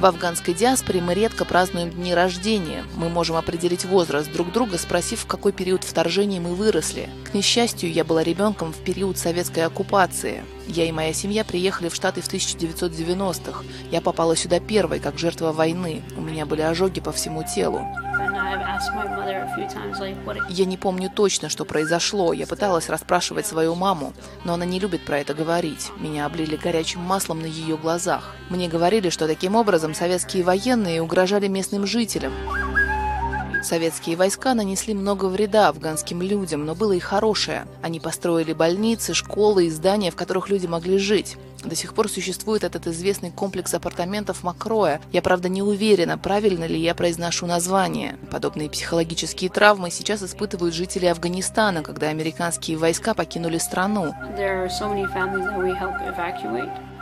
В афганской диаспоре мы редко празднуем дни рождения. Мы можем определить возраст друг друга, спросив, в какой период вторжения мы выросли. К несчастью, я была ребенком в период советской оккупации. Я и моя семья приехали в Штаты в 1990-х. Я попала сюда первой, как жертва войны. У меня были ожоги по всему телу. Я не помню точно, что произошло. Я пыталась расспрашивать свою маму, но она не любит про это говорить. Меня облили горячим маслом на ее глазах. Мне говорили, что таким образом советские военные угрожали местным жителям. Советские войска нанесли много вреда афганским людям, но было и хорошее. Они построили больницы, школы и здания, в которых люди могли жить. До сих пор существует этот известный комплекс апартаментов Макроя. Я, правда, не уверена, правильно ли я произношу название. Подобные психологические травмы сейчас испытывают жители Афганистана, когда американские войска покинули страну.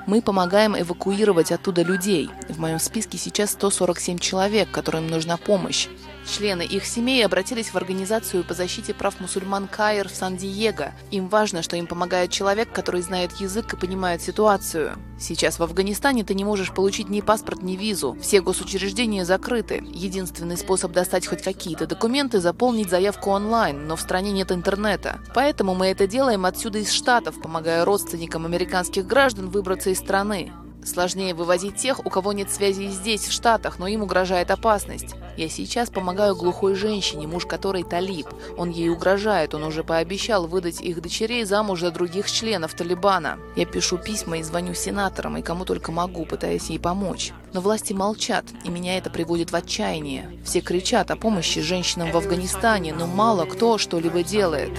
Мы помогаем эвакуировать оттуда людей. В моем списке сейчас 147 человек, которым нужна помощь. Члены их семей обратились в организацию по защите прав мусульман Каир в Сан-Диего. Им важно, что им помогает человек, который знает язык и понимает ситуацию. Сейчас в Афганистане ты не можешь получить ни паспорт, ни визу. Все госучреждения закрыты. Единственный способ достать хоть какие-то документы – заполнить заявку онлайн, но в стране нет интернета. Поэтому мы это делаем отсюда из Штатов, помогая родственникам американских граждан выбраться из страны. Сложнее вывозить тех, у кого нет связи здесь, в Штатах, но им угрожает опасность. Я сейчас помогаю глухой женщине, муж которой талиб. Он ей угрожает, он уже пообещал выдать их дочерей замуж за других членов Талибана. Я пишу письма и звоню сенаторам, и кому только могу, пытаясь ей помочь. Но власти молчат, и меня это приводит в отчаяние. Все кричат о помощи женщинам в Афганистане, но мало кто что-либо делает.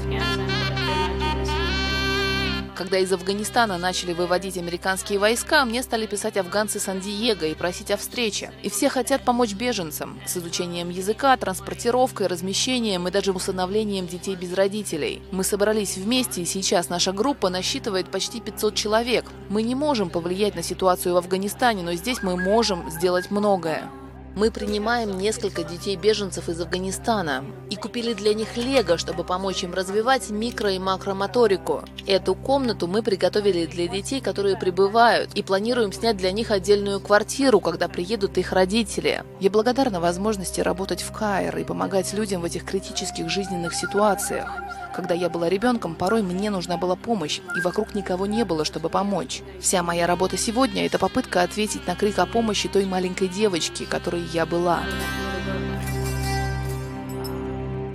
Когда из Афганистана начали выводить американские войска, мне стали писать афганцы Сан-Диего и просить о встрече. И все хотят помочь беженцам с изучением языка, транспортировкой, размещением и даже усыновлением детей без родителей. Мы собрались вместе, и сейчас наша группа насчитывает почти 500 человек. Мы не можем повлиять на ситуацию в Афганистане, но здесь мы можем сделать многое. Мы принимаем несколько детей-беженцев из Афганистана и купили для них лего, чтобы помочь им развивать микро- и макромоторику. Эту комнату мы приготовили для детей, которые прибывают, и планируем снять для них отдельную квартиру, когда приедут их родители. Я благодарна возможности работать в Каир и помогать людям в этих критических жизненных ситуациях. Когда я была ребенком, порой мне нужна была помощь, и вокруг никого не было, чтобы помочь. Вся моя работа сегодня – это попытка ответить на крик о помощи той маленькой девочки, которой я была.